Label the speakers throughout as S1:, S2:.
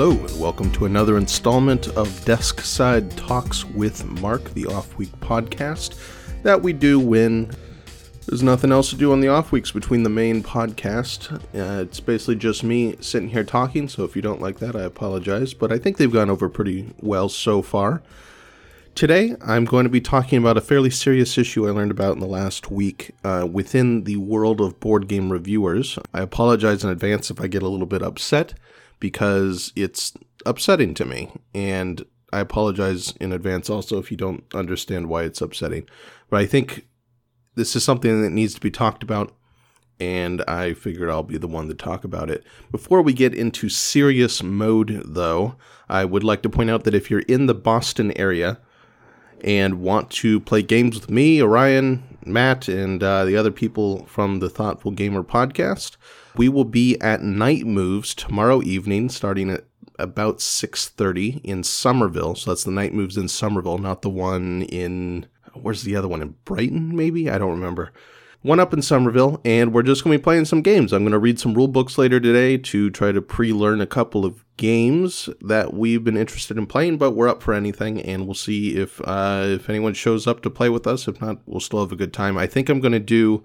S1: Hello, and welcome to another installment of Desk Side Talks with Mark, the off week podcast that we do when there's nothing else to do on the off weeks between the main podcast. Uh, it's basically just me sitting here talking, so if you don't like that, I apologize, but I think they've gone over pretty well so far. Today, I'm going to be talking about a fairly serious issue I learned about in the last week uh, within the world of board game reviewers. I apologize in advance if I get a little bit upset because it's upsetting to me. And I apologize in advance also if you don't understand why it's upsetting. But I think this is something that needs to be talked about, and I figured I'll be the one to talk about it. Before we get into serious mode, though, I would like to point out that if you're in the Boston area and want to play games with me, Orion, Matt, and uh, the other people from the Thoughtful Gamer podcast, we will be at Knight Moves tomorrow evening, starting at about 6.30 in Somerville. So that's the Knight Moves in Somerville, not the one in where's the other one in Brighton? Maybe I don't remember. One up in Somerville, and we're just going to be playing some games. I'm going to read some rule books later today to try to pre-learn a couple of games that we've been interested in playing, but we're up for anything, and we'll see if uh, if anyone shows up to play with us. If not, we'll still have a good time. I think I'm going to do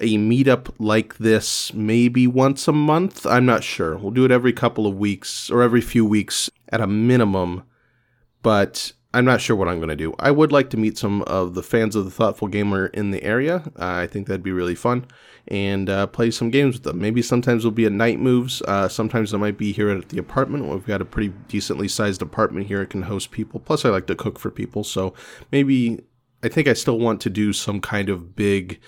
S1: a meetup like this maybe once a month. I'm not sure. We'll do it every couple of weeks or every few weeks at a minimum, but I'm not sure what I'm going to do. I would like to meet some of the fans of the Thoughtful Gamer in the area. Uh, I think that'd be really fun. And uh, play some games with them. Maybe sometimes we'll be at Knight Moves. Uh, sometimes I might be here at the apartment. We've got a pretty decently sized apartment here. It can host people. Plus, I like to cook for people. So maybe I think I still want to do some kind of big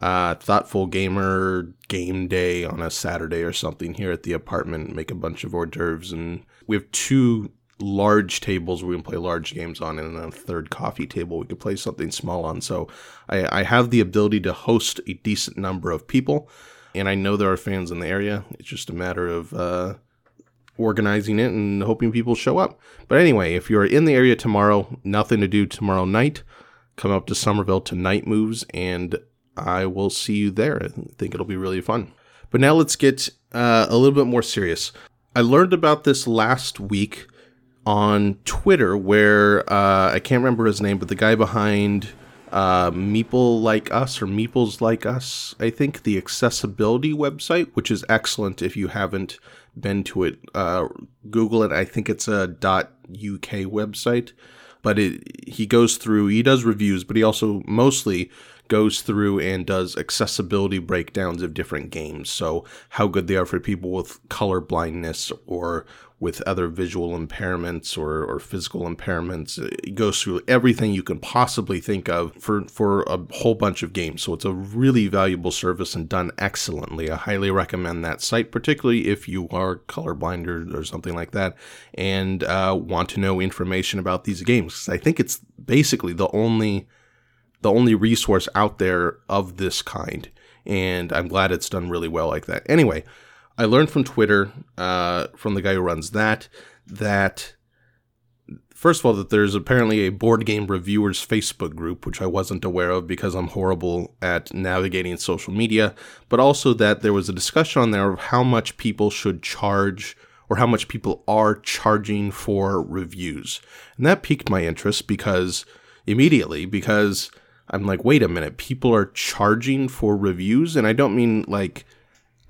S1: uh, thoughtful gamer game day on a Saturday or something here at the apartment. Make a bunch of hors d'oeuvres, and we have two large tables we can play large games on, and a third coffee table we could play something small on. So I, I have the ability to host a decent number of people, and I know there are fans in the area. It's just a matter of uh, organizing it and hoping people show up. But anyway, if you're in the area tomorrow, nothing to do tomorrow night, come up to Somerville to Knight Moves, and I will see you there. I think it'll be really fun. But now let's get uh, a little bit more serious. I learned about this last week on Twitter where uh, I can't remember his name, but the guy behind uh, Meeple Like Us or Meeples Like Us, I think, the accessibility website, which is excellent if you haven't been to it. Uh, Google it. I think it's a .uk website, but it, he goes through, he does reviews, but he also mostly goes through and does accessibility breakdowns of different games. So, how good they are for people with color blindness or with other visual impairments or, or physical impairments. It goes through everything you can possibly think of for, for a whole bunch of games. So, it's a really valuable service and done excellently. I highly recommend that site, particularly if you are colorblind or, or something like that and uh, want to know information about these games. I think it's basically the only the only resource out there of this kind. And I'm glad it's done really well like that. Anyway, I learned from Twitter, uh, from the guy who runs that, that first of all, that there's apparently a board game reviewers Facebook group, which I wasn't aware of because I'm horrible at navigating social media, but also that there was a discussion on there of how much people should charge or how much people are charging for reviews. And that piqued my interest because immediately, because I'm like, wait a minute, people are charging for reviews, and I don't mean like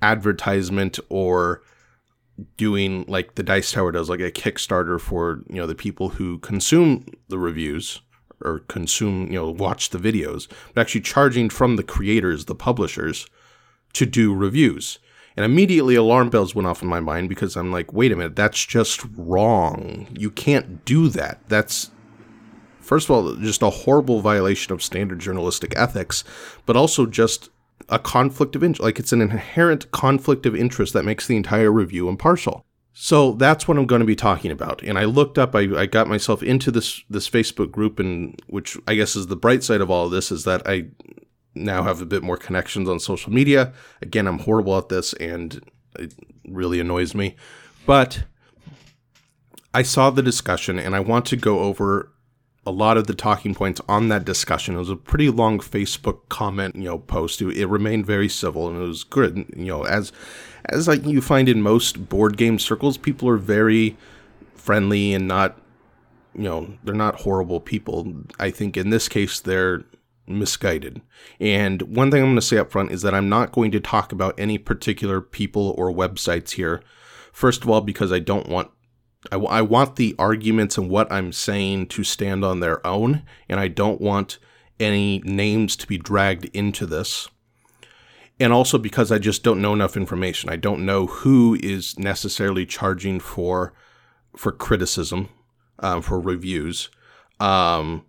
S1: advertisement or doing like the Dice Tower does, like a Kickstarter for you know the people who consume the reviews or consume you know watch the videos, but actually charging from the creators, the publishers, to do reviews. And immediately alarm bells went off in my mind because I'm like, wait a minute, that's just wrong. You can't do that. That's first of all, just a horrible violation of standard journalistic ethics, but also just a conflict of interest. Like it's an inherent conflict of interest that makes the entire review impartial. So that's what I'm going to be talking about. And I looked up, I, I got myself into this this Facebook group, and which I guess is the bright side of all of this is that I now have a bit more connections on social media. Again, I'm horrible at this, and it really annoys me. But I saw the discussion, and I want to go over a lot of the talking points on that discussion. It was a pretty long Facebook comment, you know, post. It, remained very civil and it was good. You know, as as like you find in most board game circles, people are very friendly and not, you know, they're not horrible people. I think in this case they're misguided. And one thing I'm going to say up front is that I'm not going to talk about any particular people or websites here. First of all, because I don't want I, w- I want the arguments and what I'm saying to stand on their own, and I don't want any names to be dragged into this. And also because I just don't know enough information. I don't know who is necessarily charging for for criticism, um, for reviews. Um,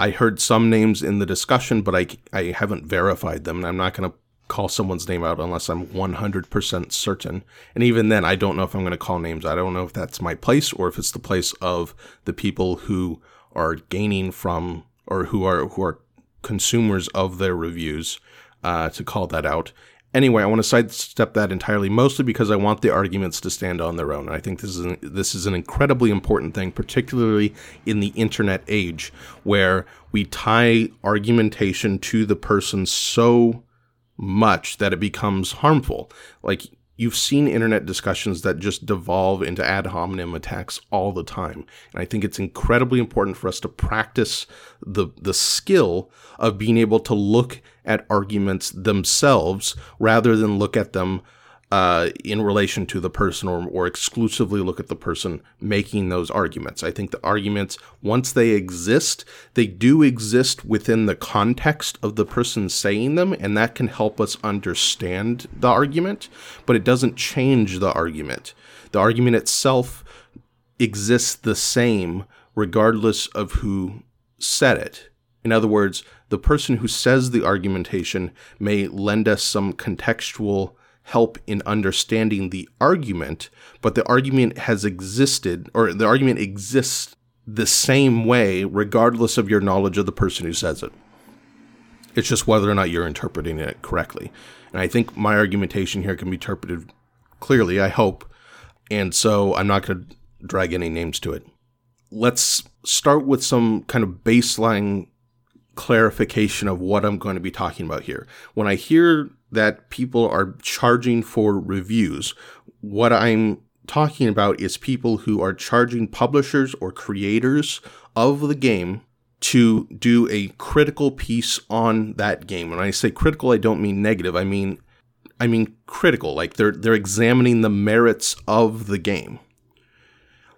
S1: I heard some names in the discussion, but I, I haven't verified them, and I'm not going to call someone's name out unless I'm 100% certain. And even then, I don't know if I'm going to call names. I don't know if that's my place or if it's the place of the people who are gaining from or who are who are consumers of their reviews uh, to call that out. Anyway, I want to sidestep that entirely, mostly because I want the arguments to stand on their own. And I think this is an, this is an incredibly important thing, particularly in the internet age, where we tie argumentation to the person so much that it becomes harmful. Like you've seen internet discussions that just devolve into ad hominem attacks all the time. And I think it's incredibly important for us to practice the the skill of being able to look at arguments themselves rather than look at them uh, in relation to the person or, or exclusively look at the person making those arguments. I think the arguments, once they exist, they do exist within the context of the person saying them, and that can help us understand the argument, but it doesn't change the argument. The argument itself exists the same regardless of who said it. In other words, the person who says the argumentation may lend us some contextual help in understanding the argument, but the argument has existed, or the argument exists the same way, regardless of your knowledge of the person who says it. It's just whether or not you're interpreting it correctly. And I think my argumentation here can be interpreted clearly, I hope. And so I'm not going to drag any names to it. Let's start with some kind of baseline clarification of what I'm going to be talking about here. When I hear that people are charging for reviews. What I'm talking about is people who are charging publishers or creators of the game to do a critical piece on that game. When I say critical, I don't mean negative. I mean I mean critical, like they're they're examining the merits of the game.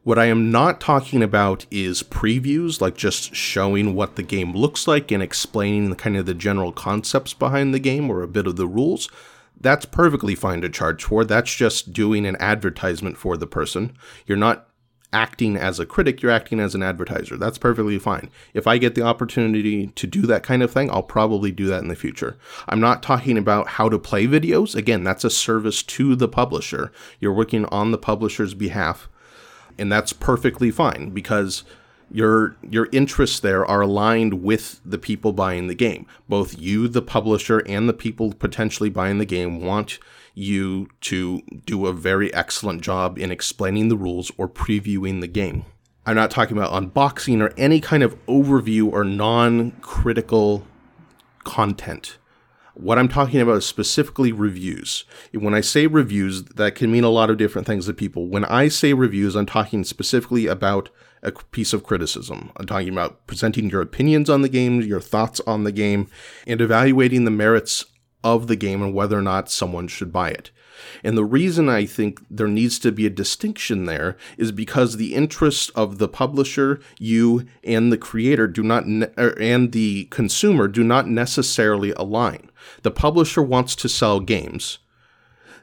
S1: What I am not talking about is previews, like just showing what the game looks like and explaining the kind of the general concepts behind the game or a bit of the rules. That's perfectly fine to charge for. That's just doing an advertisement for the person. You're not acting as a critic, you're acting as an advertiser. That's perfectly fine. If I get the opportunity to do that kind of thing, I'll probably do that in the future. I'm not talking about how to play videos. Again, that's a service to the publisher. You're working on the publisher's behalf and that's perfectly fine because your your interests there are aligned with the people buying the game. Both you, the publisher, and the people potentially buying the game want you to do a very excellent job in explaining the rules or previewing the game. I'm not talking about unboxing or any kind of overview or non-critical content. What I'm talking about is specifically reviews. When I say reviews, that can mean a lot of different things to people. When I say reviews, I'm talking specifically about a piece of criticism. I'm talking about presenting your opinions on the game, your thoughts on the game, and evaluating the merits of the game and whether or not someone should buy it. And the reason I think there needs to be a distinction there is because the interests of the publisher, you, and the creator do not, ne- er, and the consumer do not necessarily align. The publisher wants to sell games.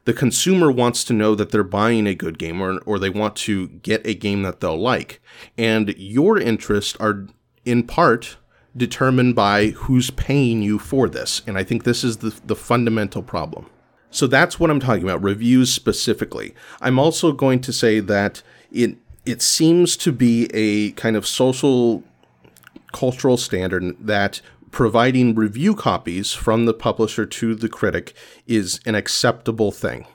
S1: The consumer wants to know that they're buying a good game or, or they want to get a game that they'll like. And your interests are, in part, determined by who's paying you for this. And I think this is the, the fundamental problem. So that's what I'm talking about, reviews specifically. I'm also going to say that it it seems to be a kind of social cultural standard that providing review copies from the publisher to the critic is an acceptable thing.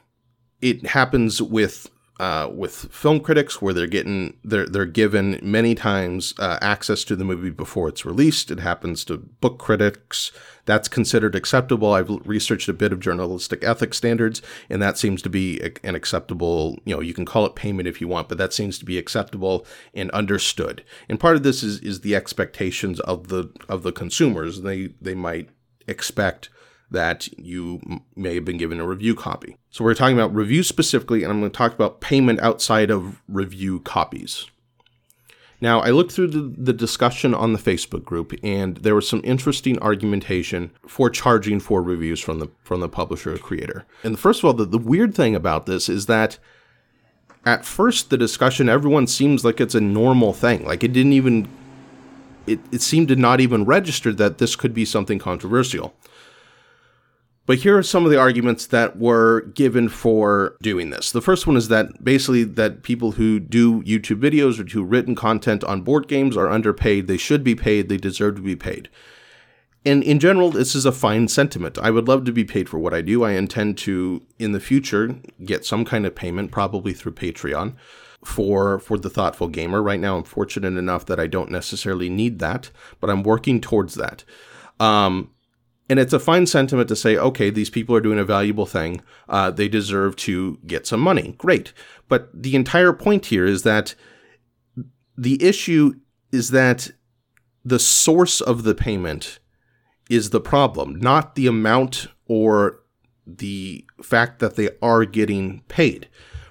S1: It happens with uh, with film critics where they're getting they're they're given many times uh, access to the movie before it's released. It happens to book critics. That's considered acceptable. I've researched a bit of journalistic ethics standards, and that seems to be an acceptable. You know, you can call it payment if you want, but that seems to be acceptable and understood. And part of this is is the expectations of the of the consumers. They they might expect that you may have been given a review copy. So we're talking about review specifically, and I'm going to talk about payment outside of review copies. Now, I looked through the, the, discussion on the Facebook group, and there was some interesting argumentation for charging for reviews from the from the publisher or creator. And first of all, the, the weird thing about this is that at first the discussion, everyone seems like it's a normal thing. Like it didn't even it, it seemed to not even register that this could be something controversial. But here are some of the arguments that were given for doing this. The first one is that basically that people who do YouTube videos or do written content on board games are underpaid. They should be paid. They deserve to be paid. And in general, this is a fine sentiment. I would love to be paid for what I do. I intend to, in the future, get some kind of payment, probably through Patreon, for for the thoughtful gamer. Right now, I'm fortunate enough that I don't necessarily need that, but I'm working towards that. Um, and it's a fine sentiment to say, okay, these people are doing a valuable thing. Uh, they deserve to get some money. Great. But the entire point here is that the issue is that the source of the payment is the problem, not the amount or the fact that they are getting paid,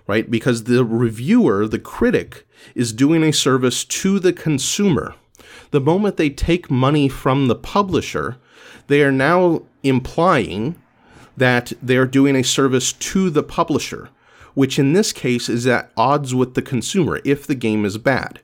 S1: right? Because the reviewer, the critic, is doing a service to the consumer. The moment they take money from the publisher, they are now implying that they're doing a service to the publisher, which in this case is at odds with the consumer if the game is bad.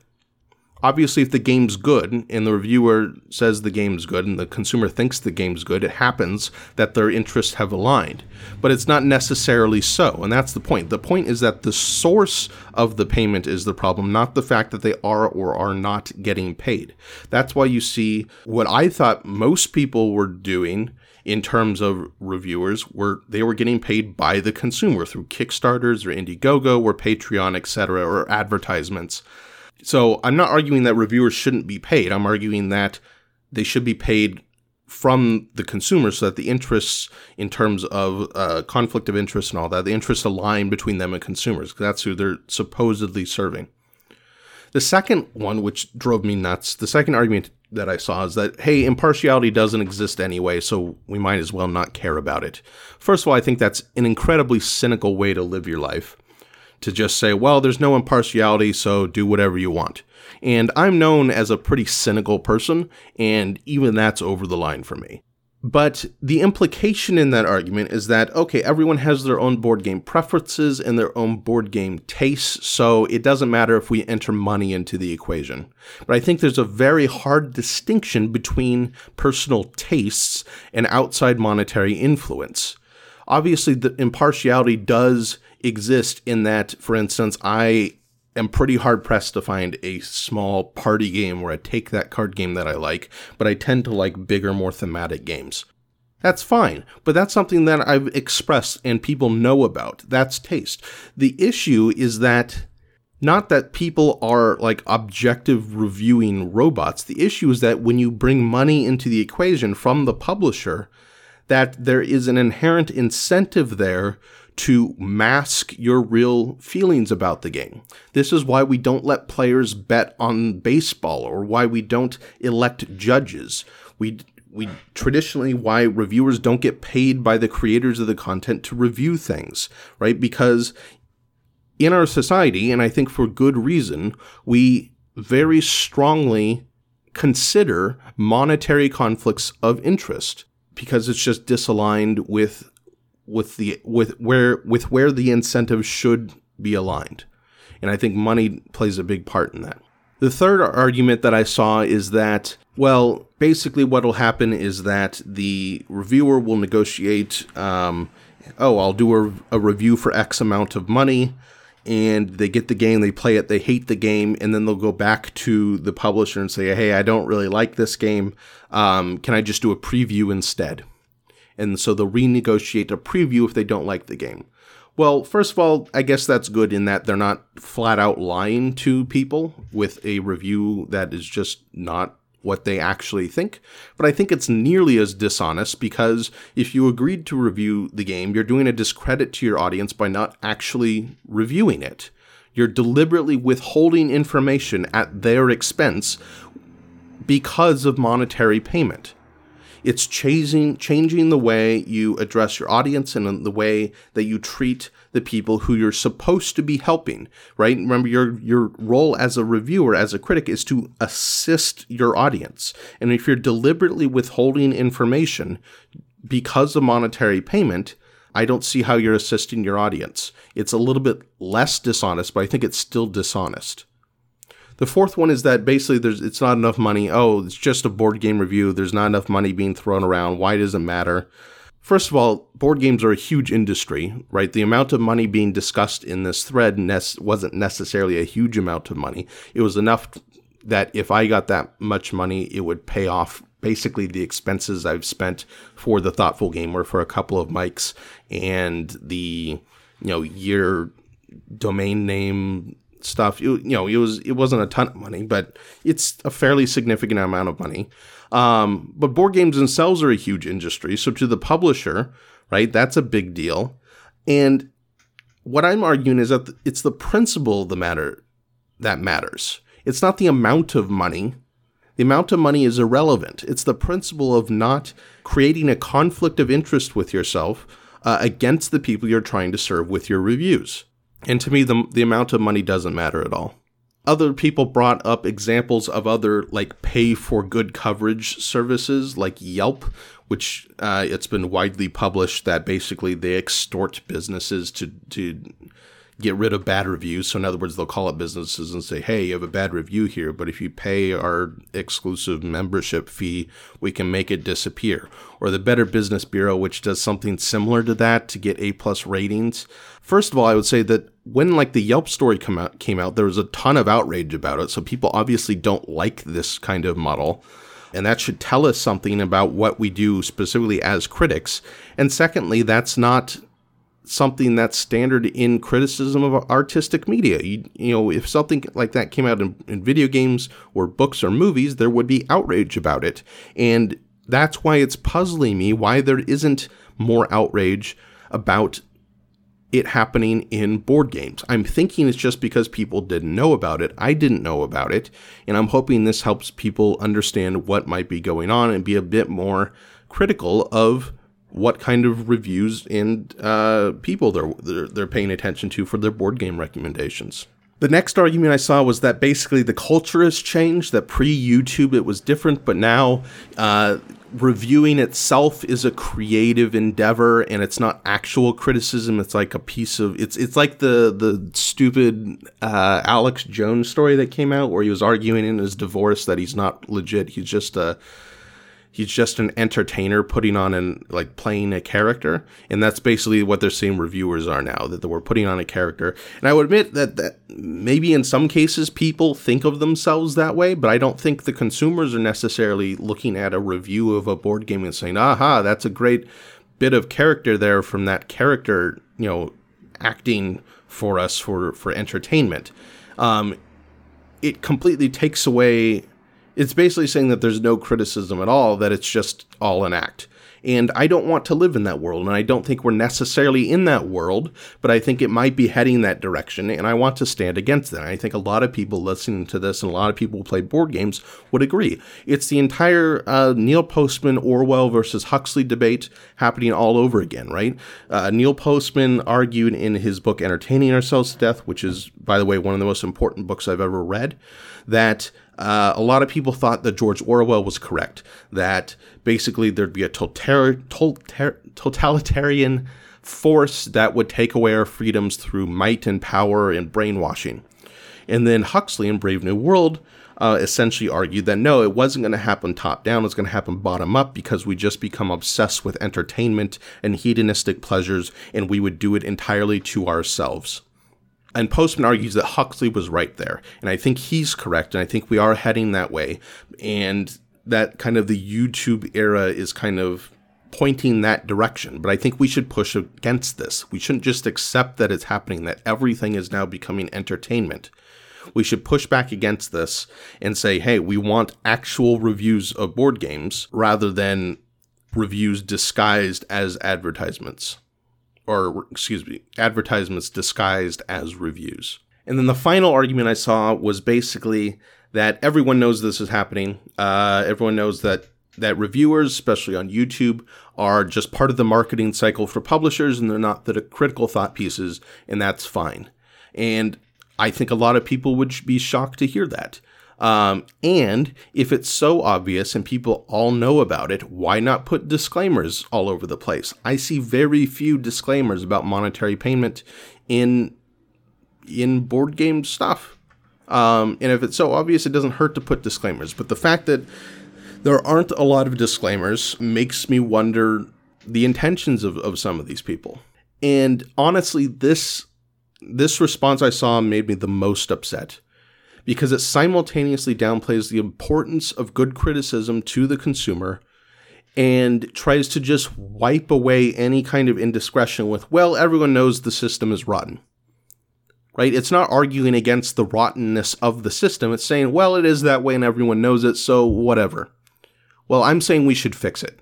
S1: Obviously, if the game's good and the reviewer says the game's good and the consumer thinks the game's good, it happens that their interests have aligned. But it's not necessarily so, and that's the point. The point is that the source of the payment is the problem, not the fact that they are or are not getting paid. That's why you see what I thought most people were doing in terms of reviewers were they were getting paid by the consumer through Kickstarters or Indiegogo or Patreon, etc., or advertisements. So I'm not arguing that reviewers shouldn't be paid. I'm arguing that they should be paid from the consumer so that the interests in terms of uh, conflict of interest and all that, the interests align between them and consumers. That's who they're supposedly serving. The second one, which drove me nuts, the second argument that I saw is that, hey, impartiality doesn't exist anyway, so we might as well not care about it. First of all, I think that's an incredibly cynical way to live your life to just say, well, there's no impartiality, so do whatever you want. And I'm known as a pretty cynical person, and even that's over the line for me. But the implication in that argument is that, okay, everyone has their own board game preferences and their own board game tastes, so it doesn't matter if we enter money into the equation. But I think there's a very hard distinction between personal tastes and outside monetary influence. Obviously, the impartiality does exist in that, for instance, I am pretty hard pressed to find a small party game where I take that card game that I like, but I tend to like bigger, more thematic games. That's fine, but that's something that I've expressed and people know about. That's taste. The issue is that not that people are like objective reviewing robots. The issue is that when you bring money into the equation from the publisher, that there is an inherent incentive there to mask your real feelings about the game. This is why we don't let players bet on baseball or why we don't elect judges. We we traditionally why reviewers don't get paid by the creators of the content to review things, right? Because in our society, and I think for good reason, we very strongly consider monetary conflicts of interest because it's just disaligned with with the with where with where the incentive should be aligned. And I think money plays a big part in that. The third argument that I saw is that, well, basically what will happen is that the reviewer will negotiate, um, oh, I'll do a, a review for X amount of money, and they get the game, they play it, they hate the game, and then they'll go back to the publisher and say, hey, I don't really like this game. Um, can I just do a preview instead? And so they'll renegotiate a preview if they don't like the game. Well, first of all, I guess that's good in that they're not flat out lying to people with a review that is just not what they actually think. But I think it's nearly as dishonest because if you agreed to review the game, you're doing a discredit to your audience by not actually reviewing it. You're deliberately withholding information at their expense because of monetary payment. It's changing changing the way you address your audience and the way that you treat the people who you're supposed to be helping, right? Remember your your role as a reviewer, as a critic is to assist your audience. And if you're deliberately withholding information because of monetary payment, I don't see how you're assisting your audience. It's a little bit less dishonest, but I think it's still dishonest. The fourth one is that basically there's it's not enough money. Oh, it's just a board game review. There's not enough money being thrown around. Why does it matter? First of all, board games are a huge industry, right? The amount of money being discussed in this thread wasn't necessarily a huge amount of money. It was enough that if I got that much money, it would pay off basically the expenses I've spent for the thoughtful gamer for a couple of mics and the you know year domain name stuff. You know, it was it wasn't a ton of money, but it's a fairly significant amount of money. Um, but board games themselves are a huge industry, so to the publisher, right, that's a big deal. And what I'm arguing is that it's the principle of the matter that matters. It's not the amount of money. The amount of money is irrelevant. It's the principle of not creating a conflict of interest with yourself uh, against the people you're trying to serve with your reviews. And to me, the, the amount of money doesn't matter at all. Other people brought up examples of other like pay for good coverage services like Yelp, which uh, it's been widely published that basically they extort businesses to to get rid of bad reviews. So in other words, they'll call up businesses and say, "Hey, you have a bad review here, but if you pay our exclusive membership fee, we can make it disappear." Or the Better Business Bureau, which does something similar to that to get A plus ratings. First of all, I would say that when like the Yelp story come out came out, there was a ton of outrage about it. So people obviously don't like this kind of model. And that should tell us something about what we do specifically as critics. And secondly, that's not something that's standard in criticism of artistic media. You, you know, if something like that came out in, in video games or books or movies, there would be outrage about it. And that's why it's puzzling me why there isn't more outrage about it happening in board games. I'm thinking it's just because people didn't know about it. I didn't know about it. And I'm hoping this helps people understand what might be going on and be a bit more critical of what kind of reviews and uh, people they're, they're, they're paying attention to for their board game recommendations. The next argument I saw was that basically the culture has changed. That pre YouTube it was different, but now uh, reviewing itself is a creative endeavor and it's not actual criticism. It's like a piece of it's it's like the the stupid uh, Alex Jones story that came out where he was arguing in his divorce that he's not legit. He's just a he's just an entertainer putting on and like playing a character and that's basically what they're saying reviewers are now that we're putting on a character. And i would admit that, that maybe in some cases people think of themselves that way but i don't think the consumers are necessarily looking at a review of a board game and saying aha that's a great bit of character there from that character you know acting for us for for entertainment. Um, it completely takes away it's basically saying that there's no criticism at all, that it's just all an act. And I don't want to live in that world, and I don't think we're necessarily in that world, but I think it might be heading that direction, and I want to stand against that. I think a lot of people listening to this and a lot of people who play board games would agree. It's the entire uh, Neil Postman Orwell versus Huxley debate happening all over again, right? Uh, Neil Postman argued in his book Entertaining Ourselves to Death, which is, by the way, one of the most important books I've ever read, that uh, a lot of people thought that George Orwell was correct, that basically there'd be a totalitarian force that would take away our freedoms through might and power and brainwashing. And then Huxley in Brave New World uh, essentially argued that no, it wasn't going to happen top down, it's going to happen bottom up because we just become obsessed with entertainment and hedonistic pleasures and we would do it entirely to ourselves. And Postman argues that Huxley was right there. And I think he's correct. And I think we are heading that way. And that kind of the YouTube era is kind of pointing that direction. But I think we should push against this. We shouldn't just accept that it's happening, that everything is now becoming entertainment. We should push back against this and say, hey, we want actual reviews of board games rather than reviews disguised as advertisements. Or, excuse me, advertisements disguised as reviews. And then the final argument I saw was basically that everyone knows this is happening. Uh, everyone knows that that reviewers, especially on YouTube, are just part of the marketing cycle for publishers and they're not the critical thought pieces, and that's fine. And I think a lot of people would be shocked to hear that. Um, and if it's so obvious and people all know about it, why not put disclaimers all over the place? I see very few disclaimers about monetary payment in in board game stuff. Um, and if it's so obvious, it doesn't hurt to put disclaimers. But the fact that there aren't a lot of disclaimers makes me wonder the intentions of, of some of these people. And honestly, this this response I saw made me the most upset because it simultaneously downplays the importance of good criticism to the consumer and tries to just wipe away any kind of indiscretion with, well, everyone knows the system is rotten. Right? It's not arguing against the rottenness of the system. It's saying, well, it is that way and everyone knows it, so whatever. Well, I'm saying we should fix it.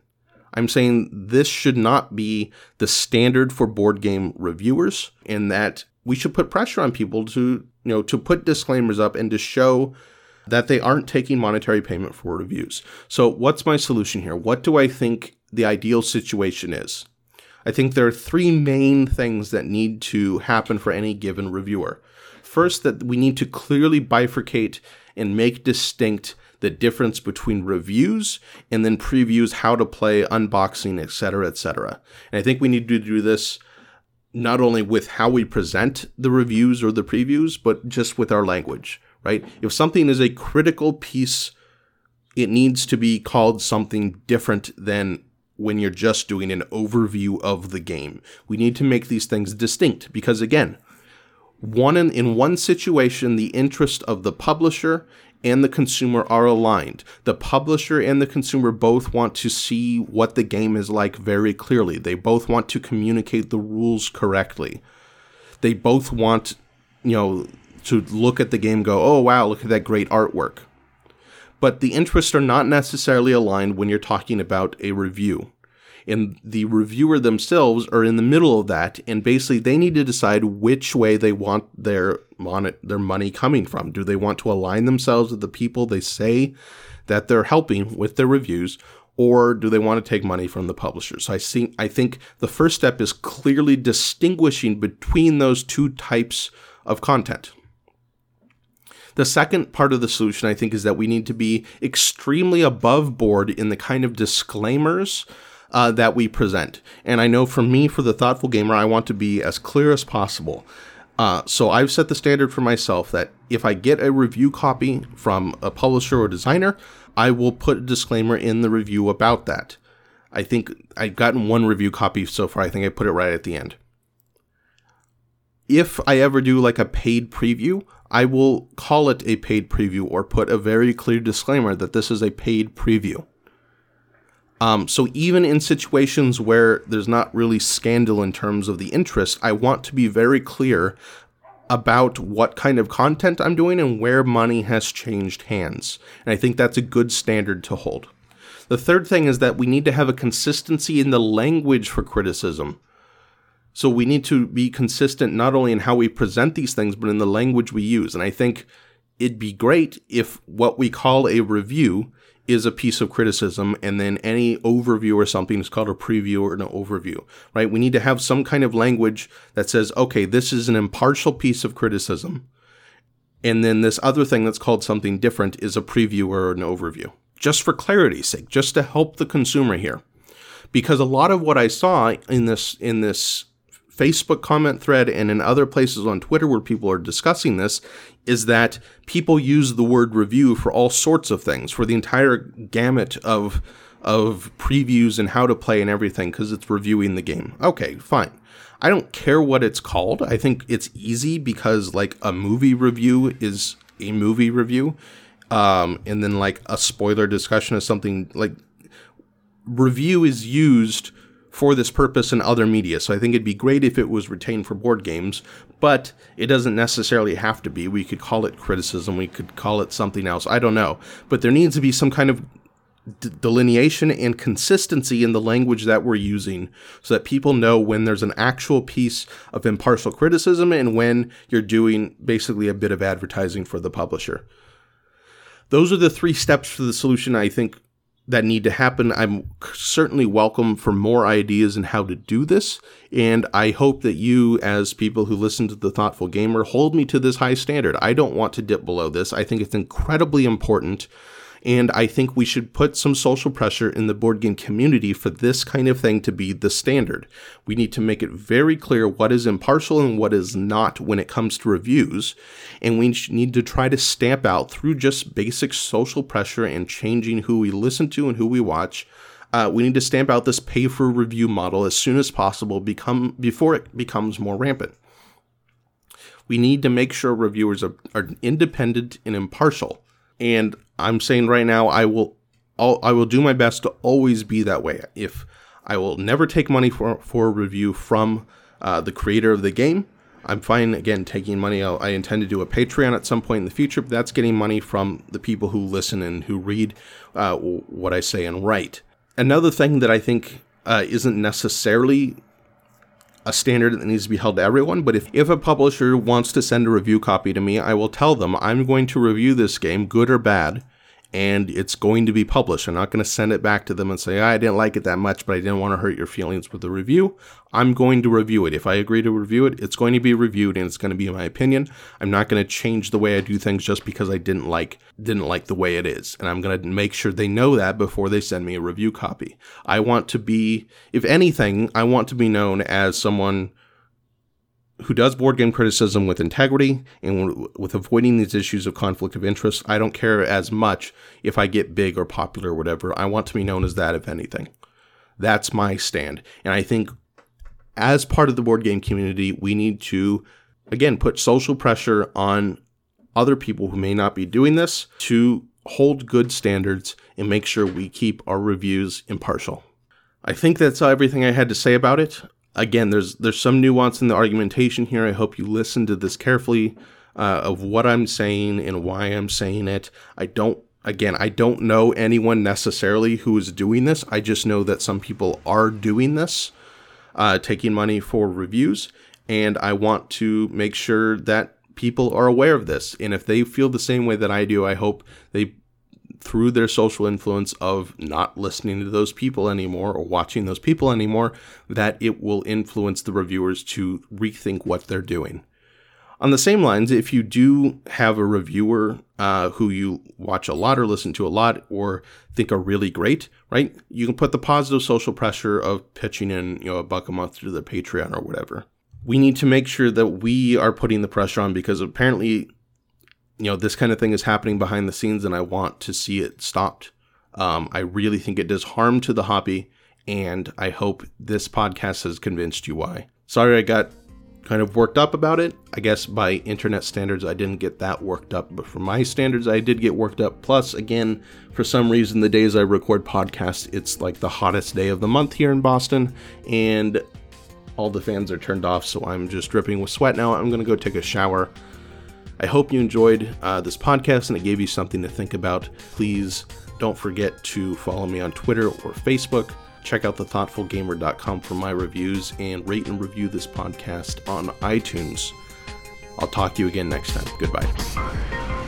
S1: I'm saying this should not be the standard for board game reviewers, and that we should put pressure on people to, you know, to put disclaimers up and to show that they aren't taking monetary payment for reviews. So, what's my solution here? What do I think the ideal situation is? I think there are three main things that need to happen for any given reviewer. First, that we need to clearly bifurcate and make distinct the difference between reviews and then previews, how to play, unboxing, etc., etc. And I think we need to do this not only with how we present the reviews or the previews, but just with our language, right? If something is a critical piece, it needs to be called something different than when you're just doing an overview of the game. We need to make these things distinct because again, one in, in one situation, the interest of the publisher and the consumer are aligned. The publisher and the consumer both want to see what the game is like very clearly. They both want to communicate the rules correctly. They both want, you know, to look at the game go, "Oh wow, look at that great artwork." But the interests are not necessarily aligned when you're talking about a review and the reviewer themselves are in the middle of that and basically they need to decide which way they want their mon- their money coming from. Do they want to align themselves with the people they say that they're helping with their reviews or do they want to take money from the publishers? So i see i think the first step is clearly distinguishing between those two types of content. The second part of the solution, I think, is that we need to be extremely above board in the kind of disclaimers uh, that we present. And I know for me, for the thoughtful gamer, I want to be as clear as possible. Uh, so I've set the standard for myself that if I get a review copy from a publisher or designer, I will put a disclaimer in the review about that. I think I've gotten one review copy so far. I think I put it right at the end. If I ever do like a paid preview, I will call it a paid preview or put a very clear disclaimer that this is a paid preview. Um, so even in situations where there's not really scandal in terms of the interest, I want to be very clear about what kind of content I'm doing and where money has changed hands. And I think that's a good standard to hold. The third thing is that we need to have a consistency in the language for criticism. So we need to be consistent not only in how we present these things, but in the language we use. And I think it'd be great if what we call a review is a piece of criticism, and then any overview or something is called a preview or an overview, right? We need to have some kind of language that says, okay, this is an impartial piece of criticism. And then this other thing that's called something different is a preview or an overview. Just for clarity's sake, just to help the consumer here. Because a lot of what I saw in this in this Facebook comment thread and in other places on Twitter where people are discussing this is that people use the word review for all sorts of things, for the entire gamut of of previews and how to play and everything because it's reviewing the game. Okay, fine. I don't care what it's called. I think it's easy because like a movie review is a movie review. Um, and then like a spoiler discussion is something like review is used for this purpose in other media. So I think it'd be great if it was retained for board games, but it doesn't necessarily have to be. We could call it criticism, we could call it something else. I don't know. But there needs to be some kind of d- delineation and consistency in the language that we're using so that people know when there's an actual piece of impartial criticism and when you're doing basically a bit of advertising for the publisher. Those are the three steps for the solution I think that need to happen. I'm certainly welcome for more ideas in how to do this, and I hope that you, as people who listen to the Thoughtful Gamer, hold me to this high standard. I don't want to dip below this. I think it's incredibly important and I think we should put some social pressure in the board game community for this kind of thing to be the standard. We need to make it very clear what is impartial and what is not when it comes to reviews. And we need to try to stamp out through just basic social pressure and changing who we listen to and who we watch. Uh, we need to stamp out this pay for review model as soon as possible become before it becomes more rampant. We need to make sure reviewers are, are independent and impartial. And I'm saying right now, I will, I'll, I will do my best to always be that way. If I will never take money for for a review from uh, the creator of the game. I'm fine again taking money. I'll, i intend to do a Patreon at some point in the future, but that's getting money from the people who listen and who read uh, what I say and write. Another thing that I think uh, isn't necessarily a standard that needs to be held to everyone, but if, if a publisher wants to send a review copy to me, I will tell them I'm going to review this game, good or bad, and it's going to be published. I'm not going to send it back to them and say, I didn't like it that much, but I didn't want to hurt your feelings with the review. I'm going to review it. If I agree to review it, it's going to be reviewed and it's going to be my opinion. I'm not going to change the way I do things just because I didn't like didn't like the way it is. And I'm going to make sure they know that before they send me a review copy. I want to be if anything, I want to be known as someone who does board game criticism with integrity and with avoiding these issues of conflict of interest. I don't care as much if I get big or popular or whatever. I want to be known as that, if anything. That's my stand. And I think as part of the board game community, we need to, again, put social pressure on other people who may not be doing this to hold good standards and make sure we keep our reviews impartial. I think that's everything I had to say about it again, there's there's some nuance in the argumentation here. I hope you listen to this carefully uh, of what I'm saying and why I'm saying it. I don't again, I don't know anyone necessarily who is doing this. I just know that some people are doing this, uh, taking money for reviews, and I want to make sure that people are aware of this. And if they feel the same way that I do, I hope they through their social influence of not listening to those people anymore or watching those people anymore, that it will influence the reviewers to rethink what they're doing. On the same lines, if you do have a reviewer uh, who you watch a lot or listen to a lot or think are really great, right? You can put the positive social pressure of pitching in, you know, a buck a month to the Patreon or whatever. We need to make sure that we are putting the pressure on because apparently you know, this kind of thing is happening behind the scenes and I want to see it stopped. Um, I really think it does harm to the hobby, and I hope this podcast has convinced you why. Sorry I got kind of worked up about it. I guess by internet standards, I didn't get that worked up, but for my standards, I did get worked up. Plus, again, for some reason, the days I record podcasts, it's like the hottest day of the month here in Boston, and all the fans are turned off, so I'm just dripping with sweat now. I'm gonna go take a shower. I hope you enjoyed uh, this podcast and it gave you something to think about. Please don't forget to follow me on Twitter or Facebook. Check out thethoughtfulgamer.com for my reviews and rate and review this podcast on iTunes. I'll talk to you again next time. Goodbye.